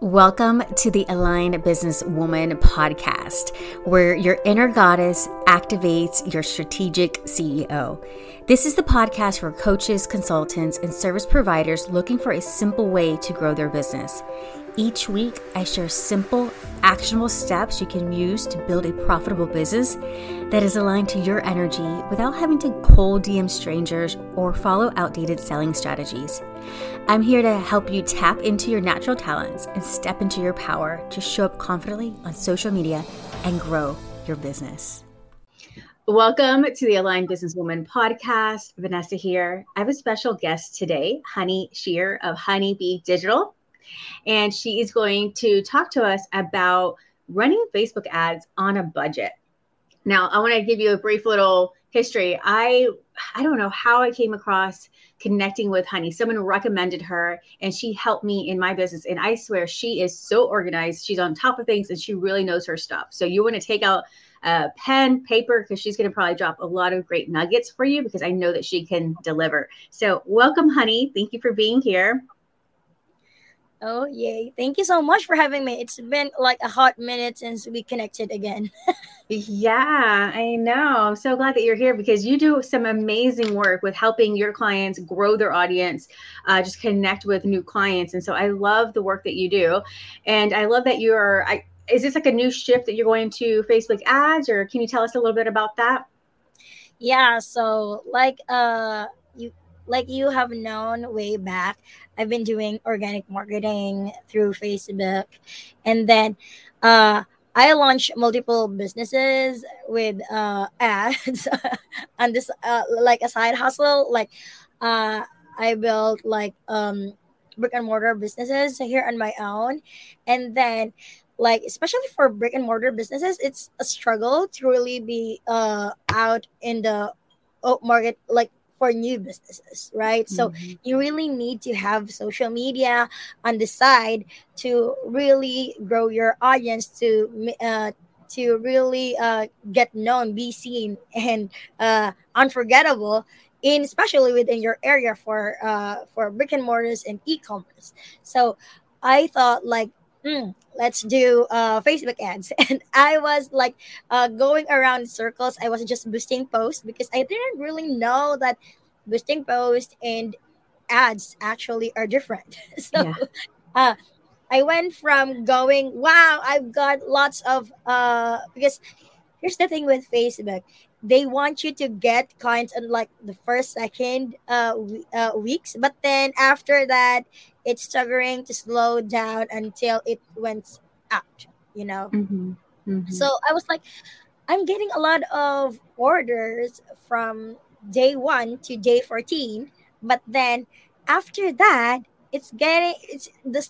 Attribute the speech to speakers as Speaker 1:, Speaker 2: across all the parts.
Speaker 1: Welcome to the Aligned Business Woman podcast, where your inner goddess activates your strategic CEO. This is the podcast for coaches, consultants, and service providers looking for a simple way to grow their business. Each week, I share simple, actionable steps you can use to build a profitable business that is aligned to your energy without having to cold DM strangers or follow outdated selling strategies. I'm here to help you tap into your natural talents and step into your power to show up confidently on social media and grow your business. Welcome to the Aligned Businesswoman podcast. Vanessa here. I have a special guest today, Honey Sheer of Honeybee Digital. And she is going to talk to us about running Facebook ads on a budget. Now, I want to give you a brief little history. I I don't know how I came across connecting with Honey. Someone recommended her and she helped me in my business. And I swear she is so organized. She's on top of things and she really knows her stuff. So you want to take out a pen, paper, because she's going to probably drop a lot of great nuggets for you because I know that she can deliver. So welcome, Honey. Thank you for being here.
Speaker 2: Oh, yay. Thank you so much for having me. It's been like a hot minute since we connected again.
Speaker 1: yeah, I know. I'm so glad that you're here because you do some amazing work with helping your clients grow their audience, uh, just connect with new clients. And so I love the work that you do. And I love that you're, I, is this like a new shift that you're going to Facebook ads or can you tell us a little bit about that?
Speaker 2: Yeah. So, like, uh, like you have known way back, I've been doing organic marketing through Facebook. And then uh, I launched multiple businesses with uh, ads and this uh, like a side hustle. Like uh, I built like um, brick and mortar businesses here on my own. And then like especially for brick and mortar businesses, it's a struggle to really be uh, out in the market like for new businesses, right? Mm-hmm. So you really need to have social media on the side to really grow your audience to uh, to really uh, get known, be seen, and uh, unforgettable in especially within your area for uh, for brick and mortars and e-commerce. So I thought like mm, let's do uh, Facebook ads. And I was like uh, going around circles. I was just boosting posts because I didn't really know that boosting posts and ads actually are different. so yeah. uh, I went from going, wow, I've got lots of, uh, because here's the thing with Facebook they want you to get clients in like the first second uh, uh, weeks but then after that it's struggling to slow down until it went out you know mm-hmm. Mm-hmm. so i was like i'm getting a lot of orders from day one to day 14 but then after that it's getting it's the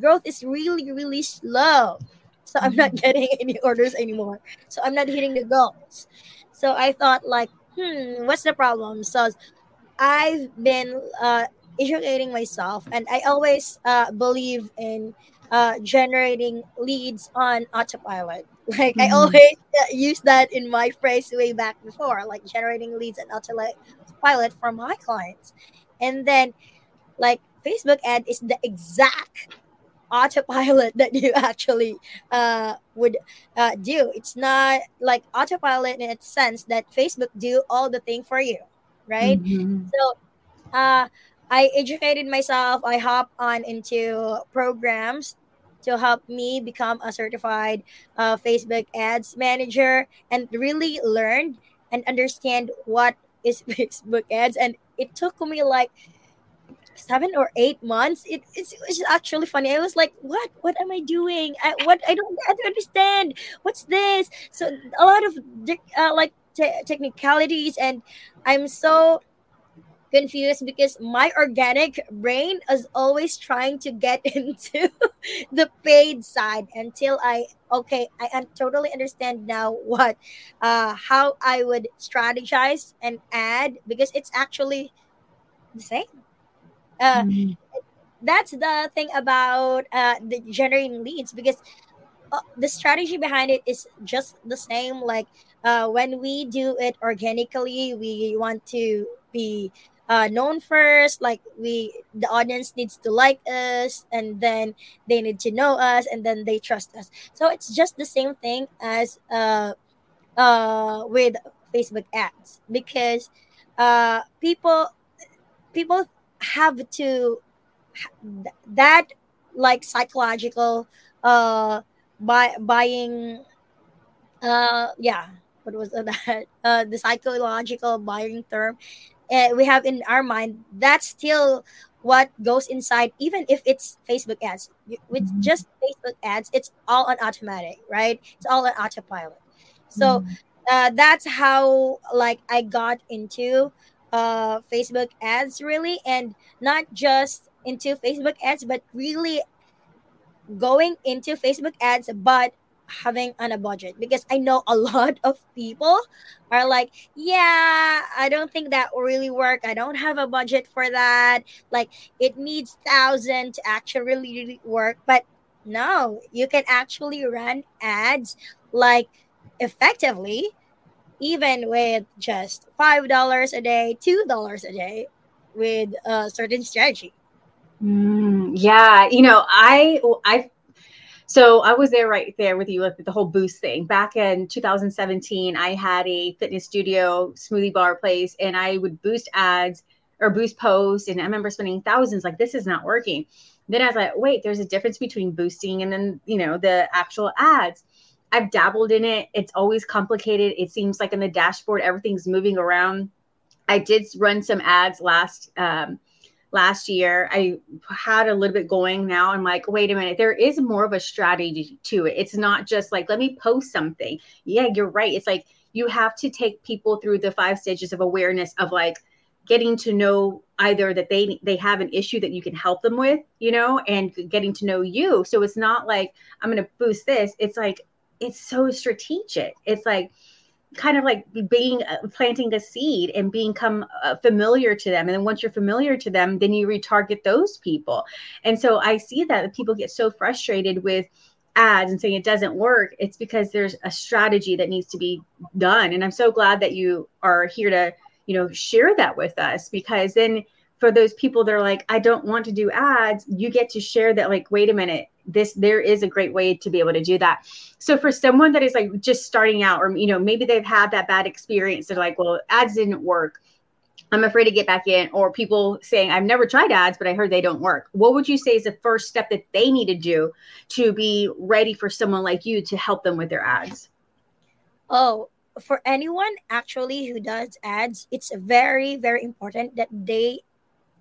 Speaker 2: growth is really really slow so i'm not mm-hmm. getting any orders anymore so i'm not hitting the goals so i thought like hmm what's the problem so i've been uh, educating myself and i always uh, believe in uh, generating leads on autopilot like mm-hmm. i always uh, use that in my phrase way back before like generating leads and autopilot from my clients and then like facebook ad is the exact autopilot that you actually uh, would uh, do. It's not like autopilot in a sense that Facebook do all the thing for you, right? Mm-hmm. So uh, I educated myself. I hop on into programs to help me become a certified uh, Facebook ads manager and really learn and understand what is Facebook ads. And it took me like seven or eight months. It, it's, it's actually funny. I was like, what? What am I doing? I, what? I don't, I don't understand. What's this? So a lot of uh, like te- technicalities, and I'm so confused because my organic brain is always trying to get into the paid side until I okay I un- totally understand now what uh how I would strategize and add because it's actually the same. Uh, mm-hmm. That's the thing about uh, the generating leads because uh, the strategy behind it is just the same. Like uh, when we do it organically, we want to be uh, known first like we the audience needs to like us and then they need to know us and then they trust us. So it's just the same thing as uh, uh, with facebook ads because uh, people people have to that like psychological uh buy, buying uh yeah what was that? Uh the psychological buying term uh, we have in our mind that's still what goes inside even if it's facebook ads with mm-hmm. just facebook ads it's all on automatic right it's all on autopilot so mm-hmm. uh, that's how like i got into uh facebook ads really and not just into facebook ads but really going into facebook ads but having on a budget because I know a lot of people are like, yeah, I don't think that will really work. I don't have a budget for that. Like it needs thousand to actually really work. But no, you can actually run ads like effectively, even with just five dollars a day, two dollars a day, with a certain strategy.
Speaker 1: Mm, yeah, you know, I I so I was there right there with you with the whole boost thing. Back in 2017, I had a fitness studio, smoothie bar place, and I would boost ads or boost posts. And I remember spending thousands, like, this is not working. Then I was like, wait, there's a difference between boosting and then, you know, the actual ads. I've dabbled in it. It's always complicated. It seems like in the dashboard, everything's moving around. I did run some ads last um, last year. I had a little bit going now. I'm like, wait a minute, there is more of a strategy to it. It's not just like, let me post something. Yeah, you're right. It's like you have to take people through the five stages of awareness of like getting to know either that they they have an issue that you can help them with, you know, and getting to know you. So it's not like I'm going to boost this. It's like it's so strategic. It's like kind of like being uh, planting a seed and become uh, familiar to them. And then once you're familiar to them then you retarget those people. And so i see that people get so frustrated with ads and saying it doesn't work it's because there's a strategy that needs to be done. And i'm so glad that you are here to you know share that with us because then for those people that are like i don't want to do ads you get to share that like wait a minute this there is a great way to be able to do that. So for someone that is like just starting out or you know maybe they've had that bad experience they're like well ads didn't work. I'm afraid to get back in or people saying i've never tried ads but i heard they don't work. What would you say is the first step that they need to do to be ready for someone like you to help them with their ads?
Speaker 2: Oh for anyone actually who does ads it's very very important that they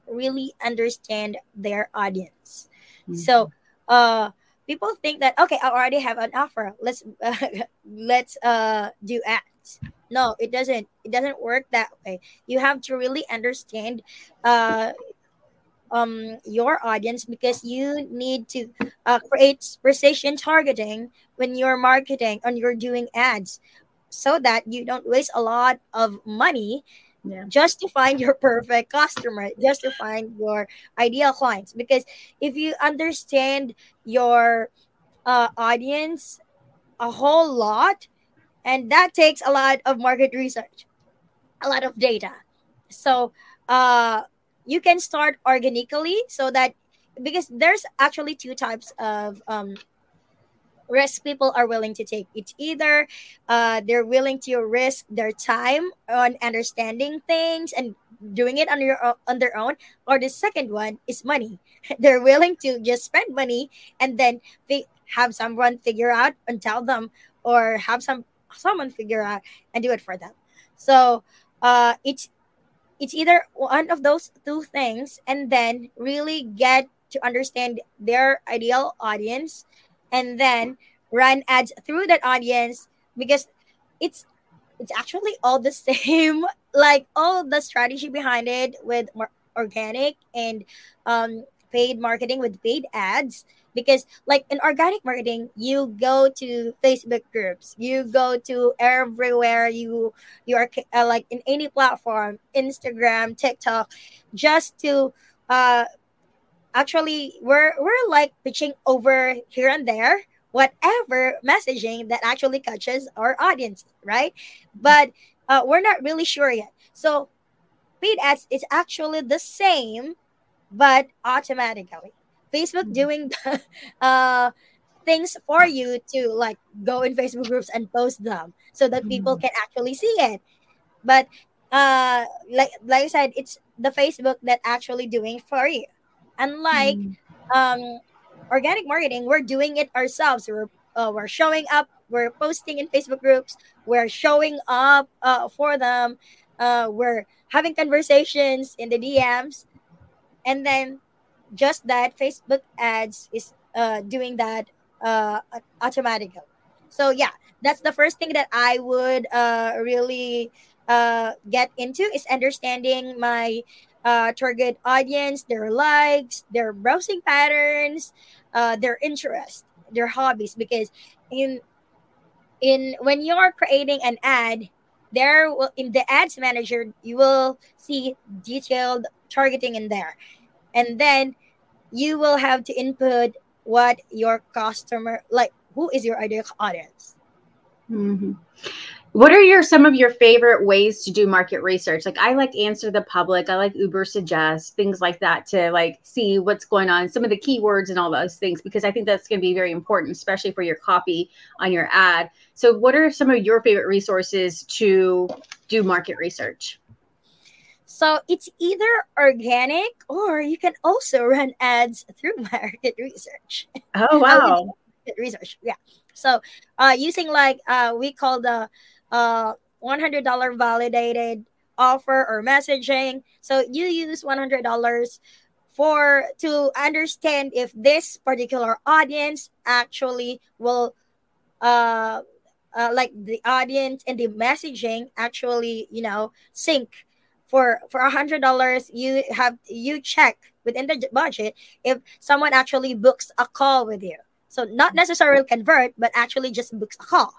Speaker 2: really understand their audience. Mm-hmm. so uh people think that okay i already have an offer. Let's uh, let's uh do ads. No it doesn't it doesn't work that way. You have to really understand uh um your audience because you need to uh, create precision targeting when you're marketing and you're doing ads so that you don't waste a lot of money yeah. just to find your perfect customer, just to find your ideal clients. Because if you understand your uh, audience a whole lot, and that takes a lot of market research, a lot of data. So uh, you can start organically so that because there's actually two types of um, risk people are willing to take. It's either uh, they're willing to risk their time on understanding things and doing it on your on their own, or the second one is money. they're willing to just spend money and then fi- have someone figure out and tell them, or have some someone figure out and do it for them. So uh, it's it's either one of those two things, and then really get to understand their ideal audience and then run ads through that audience because it's it's actually all the same like all the strategy behind it with organic and um, paid marketing with paid ads because like in organic marketing you go to facebook groups you go to everywhere you you are uh, like in any platform instagram tiktok just to uh actually we're we're like pitching over here and there whatever messaging that actually catches our audience right but uh, we're not really sure yet so paid ads is actually the same, but automatically. Facebook mm-hmm. doing the, uh, things for you to like go in Facebook groups and post them so that people mm-hmm. can actually see it. But uh, like like I said, it's the Facebook that actually doing for you. Unlike mm. um, organic marketing, we're doing it ourselves. We're uh, we're showing up. We're posting in Facebook groups. We're showing up uh, for them. Uh, we're having conversations in the DMs, and then just that Facebook ads is uh, doing that uh, automatically. So yeah, that's the first thing that I would uh, really uh, get into is understanding my uh, target audience, their likes, their browsing patterns, uh, their interest, their hobbies. Because in in when you're creating an ad, there will in the ads manager you will see detailed targeting in there, and then you will have to input what your customer like. Who is your ideal audience?
Speaker 1: Mm-hmm what are your some of your favorite ways to do market research? Like i like answer the public. I like Ubersuggest things like that to like see what's going on some of the keywords and all those things because i think that's going to be very important especially for your copy on your ad. So what are some of your favorite resources to do market research?
Speaker 2: So it's either organic or you can also run ads through market research.
Speaker 1: Oh wow.
Speaker 2: research yeah. So uh using like uh we call the uh $100 validated offer or messaging. So you use $100 for to understand if this particular audience actually will uh, uh like the audience and the messaging actually, you know, sync. For for a hundred dollars you have you check within the budget if someone actually books a call with you. So not necessarily convert but actually just books a call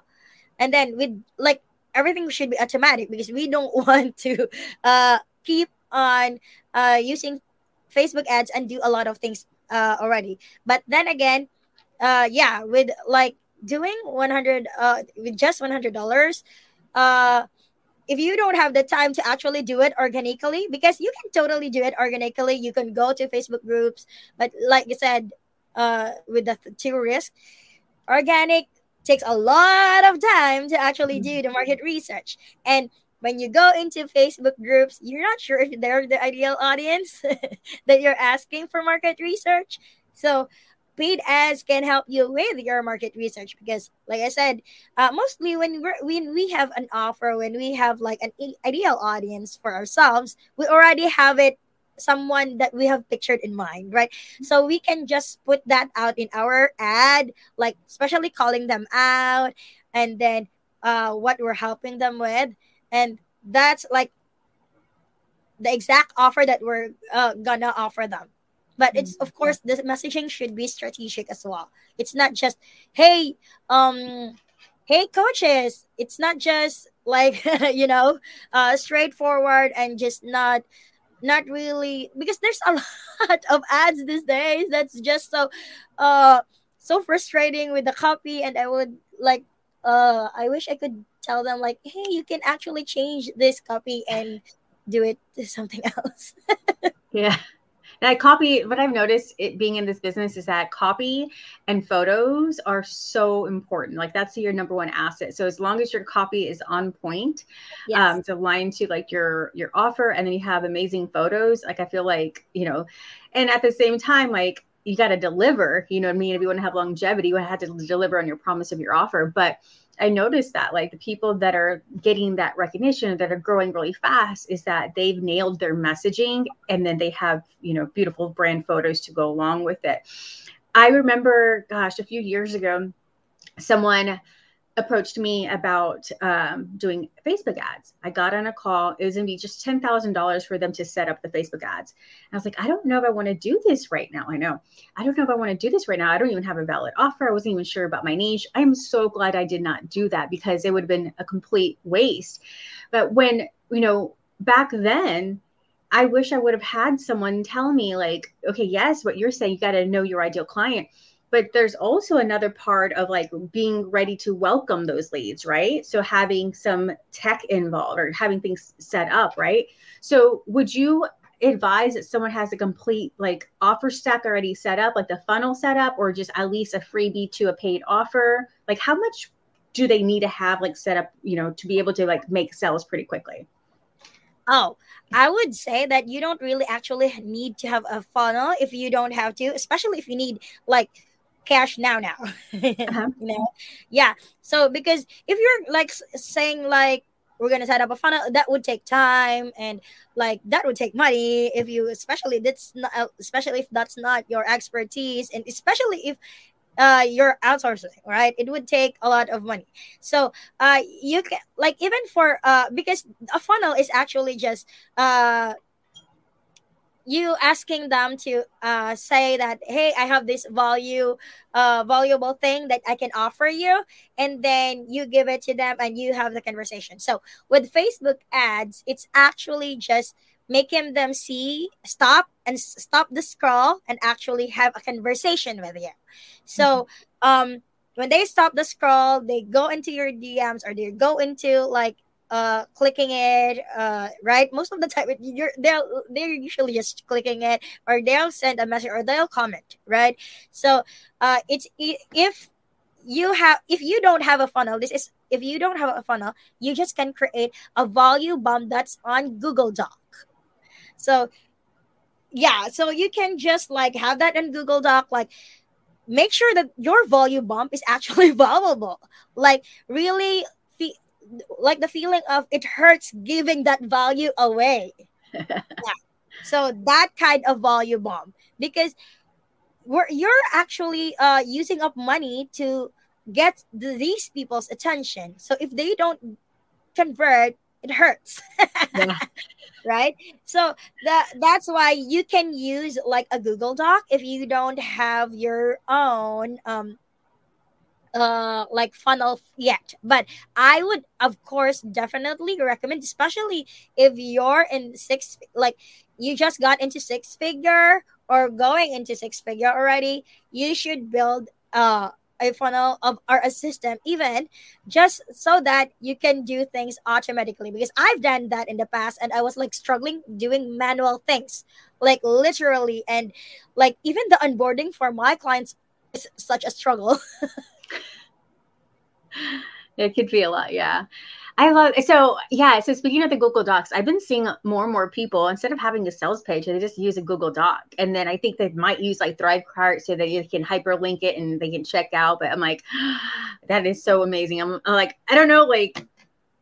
Speaker 2: and then with like everything should be automatic because we don't want to uh, keep on uh, using Facebook ads and do a lot of things uh, already. But then again, uh, yeah, with like doing 100 uh, with just $100, uh, if you don't have the time to actually do it organically, because you can totally do it organically, you can go to Facebook groups. But like you said, uh, with the two risk, organic takes a lot of time to actually do the market research. And when you go into Facebook groups, you're not sure if they're the ideal audience that you're asking for market research. So paid ads can help you with your market research because like i said uh, mostly when we're when we have an offer when we have like an ideal audience for ourselves we already have it someone that we have pictured in mind, right? So we can just put that out in our ad, like especially calling them out and then uh, what we're helping them with. And that's like the exact offer that we're uh, gonna offer them. But it's of course the messaging should be strategic as well. It's not just, hey, um, hey coaches. It's not just like you know, uh, straightforward and just not not really because there's a lot of ads these days that's just so uh so frustrating with the copy and i would like uh i wish i could tell them like hey you can actually change this copy and do it to something else.
Speaker 1: Yeah and I copy what I've noticed it being in this business is that copy and photos are so important. Like that's your number one asset. So as long as your copy is on point, yes. um, it's aligned to like your your offer, and then you have amazing photos. Like I feel like you know, and at the same time, like you got to deliver. You know what I mean? If you want to have longevity, you have to deliver on your promise of your offer, but I noticed that like the people that are getting that recognition that are growing really fast is that they've nailed their messaging and then they have, you know, beautiful brand photos to go along with it. I remember, gosh, a few years ago, someone approached me about um, doing Facebook ads. I got on a call. It was going to be just $10,000 for them to set up the Facebook ads. And I was like, I don't know if I want to do this right now. I know. I don't know if I want to do this right now. I don't even have a valid offer. I wasn't even sure about my niche. I'm so glad I did not do that because it would have been a complete waste. But when, you know, back then, I wish I would have had someone tell me, like, okay, yes, what you're saying, you got to know your ideal client but there's also another part of like being ready to welcome those leads, right? So having some tech involved or having things set up, right? So would you advise that someone has a complete like offer stack already set up, like the funnel set up, or just at least a freebie to a paid offer? Like how much do they need to have like set up, you know, to be able to like make sales pretty quickly?
Speaker 2: Oh, I would say that you don't really actually need to have a funnel if you don't have to, especially if you need like cash now now. uh-huh. you know? Yeah. So because if you're like saying like we're gonna set up a funnel that would take time and like that would take money if you especially that's not especially if that's not your expertise and especially if uh, you're outsourcing, right? It would take a lot of money. So uh, you can like even for uh, because a funnel is actually just uh, you asking them to uh, say that hey i have this value uh, valuable thing that i can offer you and then you give it to them and you have the conversation so with facebook ads it's actually just making them see stop and stop the scroll and actually have a conversation with you so mm-hmm. um when they stop the scroll they go into your dms or they go into like uh clicking it uh right? Most of the time you're they'll they're usually just clicking it or they'll send a message or they'll comment right? So uh it's if you have if you don't have a funnel this is if you don't have a funnel you just can create a value bomb that's on google doc. So yeah, so you can just like have that in Google Doc, like make sure that your value bomb is actually valuable. Like really like the feeling of it hurts giving that value away. yeah. So that kind of value bomb because we're, you're actually uh, using up money to get the, these people's attention. So if they don't convert, it hurts. yeah right so that that's why you can use like a google doc if you don't have your own um uh like funnel yet. But i would of course definitely recommend especially if you're in six like you just got into six figure or going into six figure already you should build uh a funnel of our system even just so that you can do things automatically. Because i've done that in the past and i was like struggling doing manual things like literally. And like even the onboarding for my clients is such a struggle
Speaker 1: it could be a lot yeah I love so yeah. So speaking of the Google Docs, I've been seeing more and more people instead of having a sales page, they just use a Google Doc, and then I think they might use like Thrivecart so that you can hyperlink it and they can check out. But I'm like, that is so amazing. I'm, I'm like, I don't know, like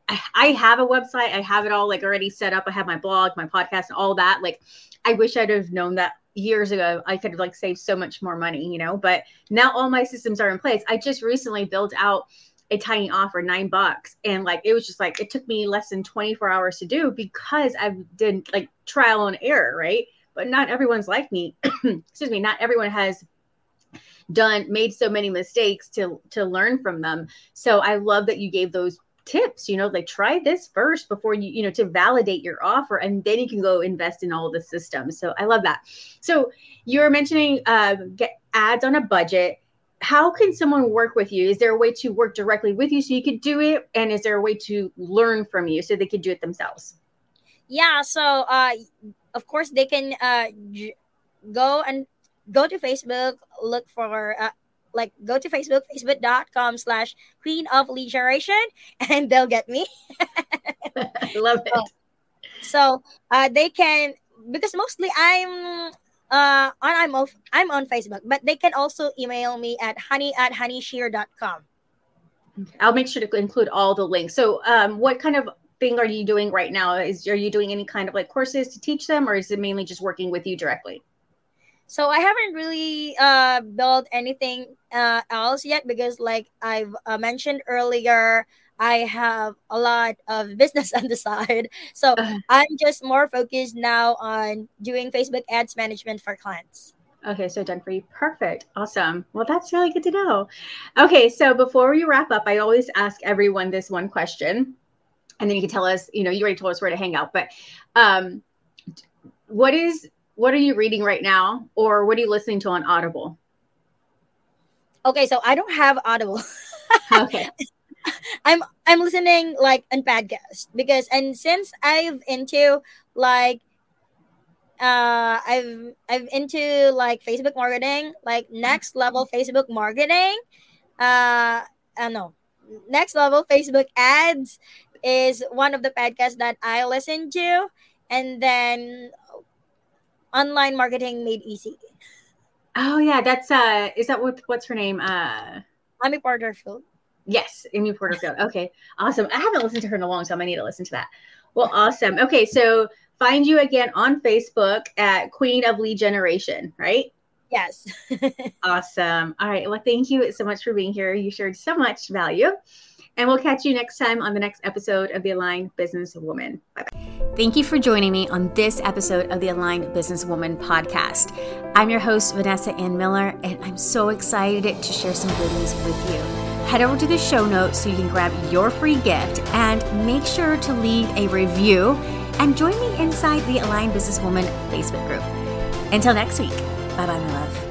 Speaker 1: I, I have a website, I have it all like already set up. I have my blog, my podcast, and all that. Like, I wish I'd have known that years ago i could have like saved so much more money you know but now all my systems are in place i just recently built out a tiny offer, nine bucks. And like, it was just like, it took me less than 24 hours to do because I did like trial and error, right? But not everyone's like me. Excuse me. Not everyone has done, made so many mistakes to, to learn from them. So I love that you gave those tips, you know, like try this first before you, you know, to validate your offer and then you can go invest in all the systems. So I love that. So you're mentioning uh, get ads on a budget how can someone work with you? Is there a way to work directly with you so you could do it? And is there a way to learn from you so they could do it themselves?
Speaker 2: Yeah. So, uh, of course, they can uh, go and go to Facebook, look for, uh, like, go to Facebook, facebook.com slash queen of lead generation, and they'll get me.
Speaker 1: Love it. So,
Speaker 2: so uh, they can, because mostly I'm uh on I'm off, I'm on Facebook, but they can also email me at honey at honeysheer.com.
Speaker 1: I'll make sure to include all the links. So um what kind of thing are you doing right now? Is are you doing any kind of like courses to teach them or is it mainly just working with you directly?
Speaker 2: So I haven't really uh built anything uh else yet because like I've uh, mentioned earlier, I have a lot of business on the side. So uh-huh. I'm just more focused now on doing Facebook ads management for clients.
Speaker 1: Okay, so done for you. Perfect. Awesome. Well, that's really good to know. Okay, so before we wrap up, I always ask everyone this one question. And then you can tell us, you know, you already told us where to hang out, but um what is what are you reading right now or what are you listening to on Audible?
Speaker 2: Okay, so I don't have Audible.
Speaker 1: okay.
Speaker 2: I'm I'm listening like on podcast because and since I've into like uh I've I've into like Facebook marketing, like next level Facebook marketing. Uh, uh no, next level Facebook ads is one of the podcasts that I listen to, and then online marketing made easy.
Speaker 1: Oh yeah, that's uh, is that what what's her name? Uh,
Speaker 2: Amy Porterfield.
Speaker 1: Yes, Amy Porterfield. Okay, awesome. I haven't listened to her in a long time. I need to listen to that. Well, awesome. Okay, so find you again on Facebook at Queen of Lead Generation, right?
Speaker 2: Yes.
Speaker 1: awesome. All right. Well, thank you so much for being here. You shared so much value. And we'll catch you next time on the next episode of the Aligned Business Woman. Bye bye. Thank you for joining me on this episode of the Aligned Businesswoman podcast. I'm your host, Vanessa Ann Miller, and I'm so excited to share some goodies with you. Head over to the show notes so you can grab your free gift and make sure to leave a review and join me inside the Aligned Businesswoman Facebook group. Until next week, bye bye, my love.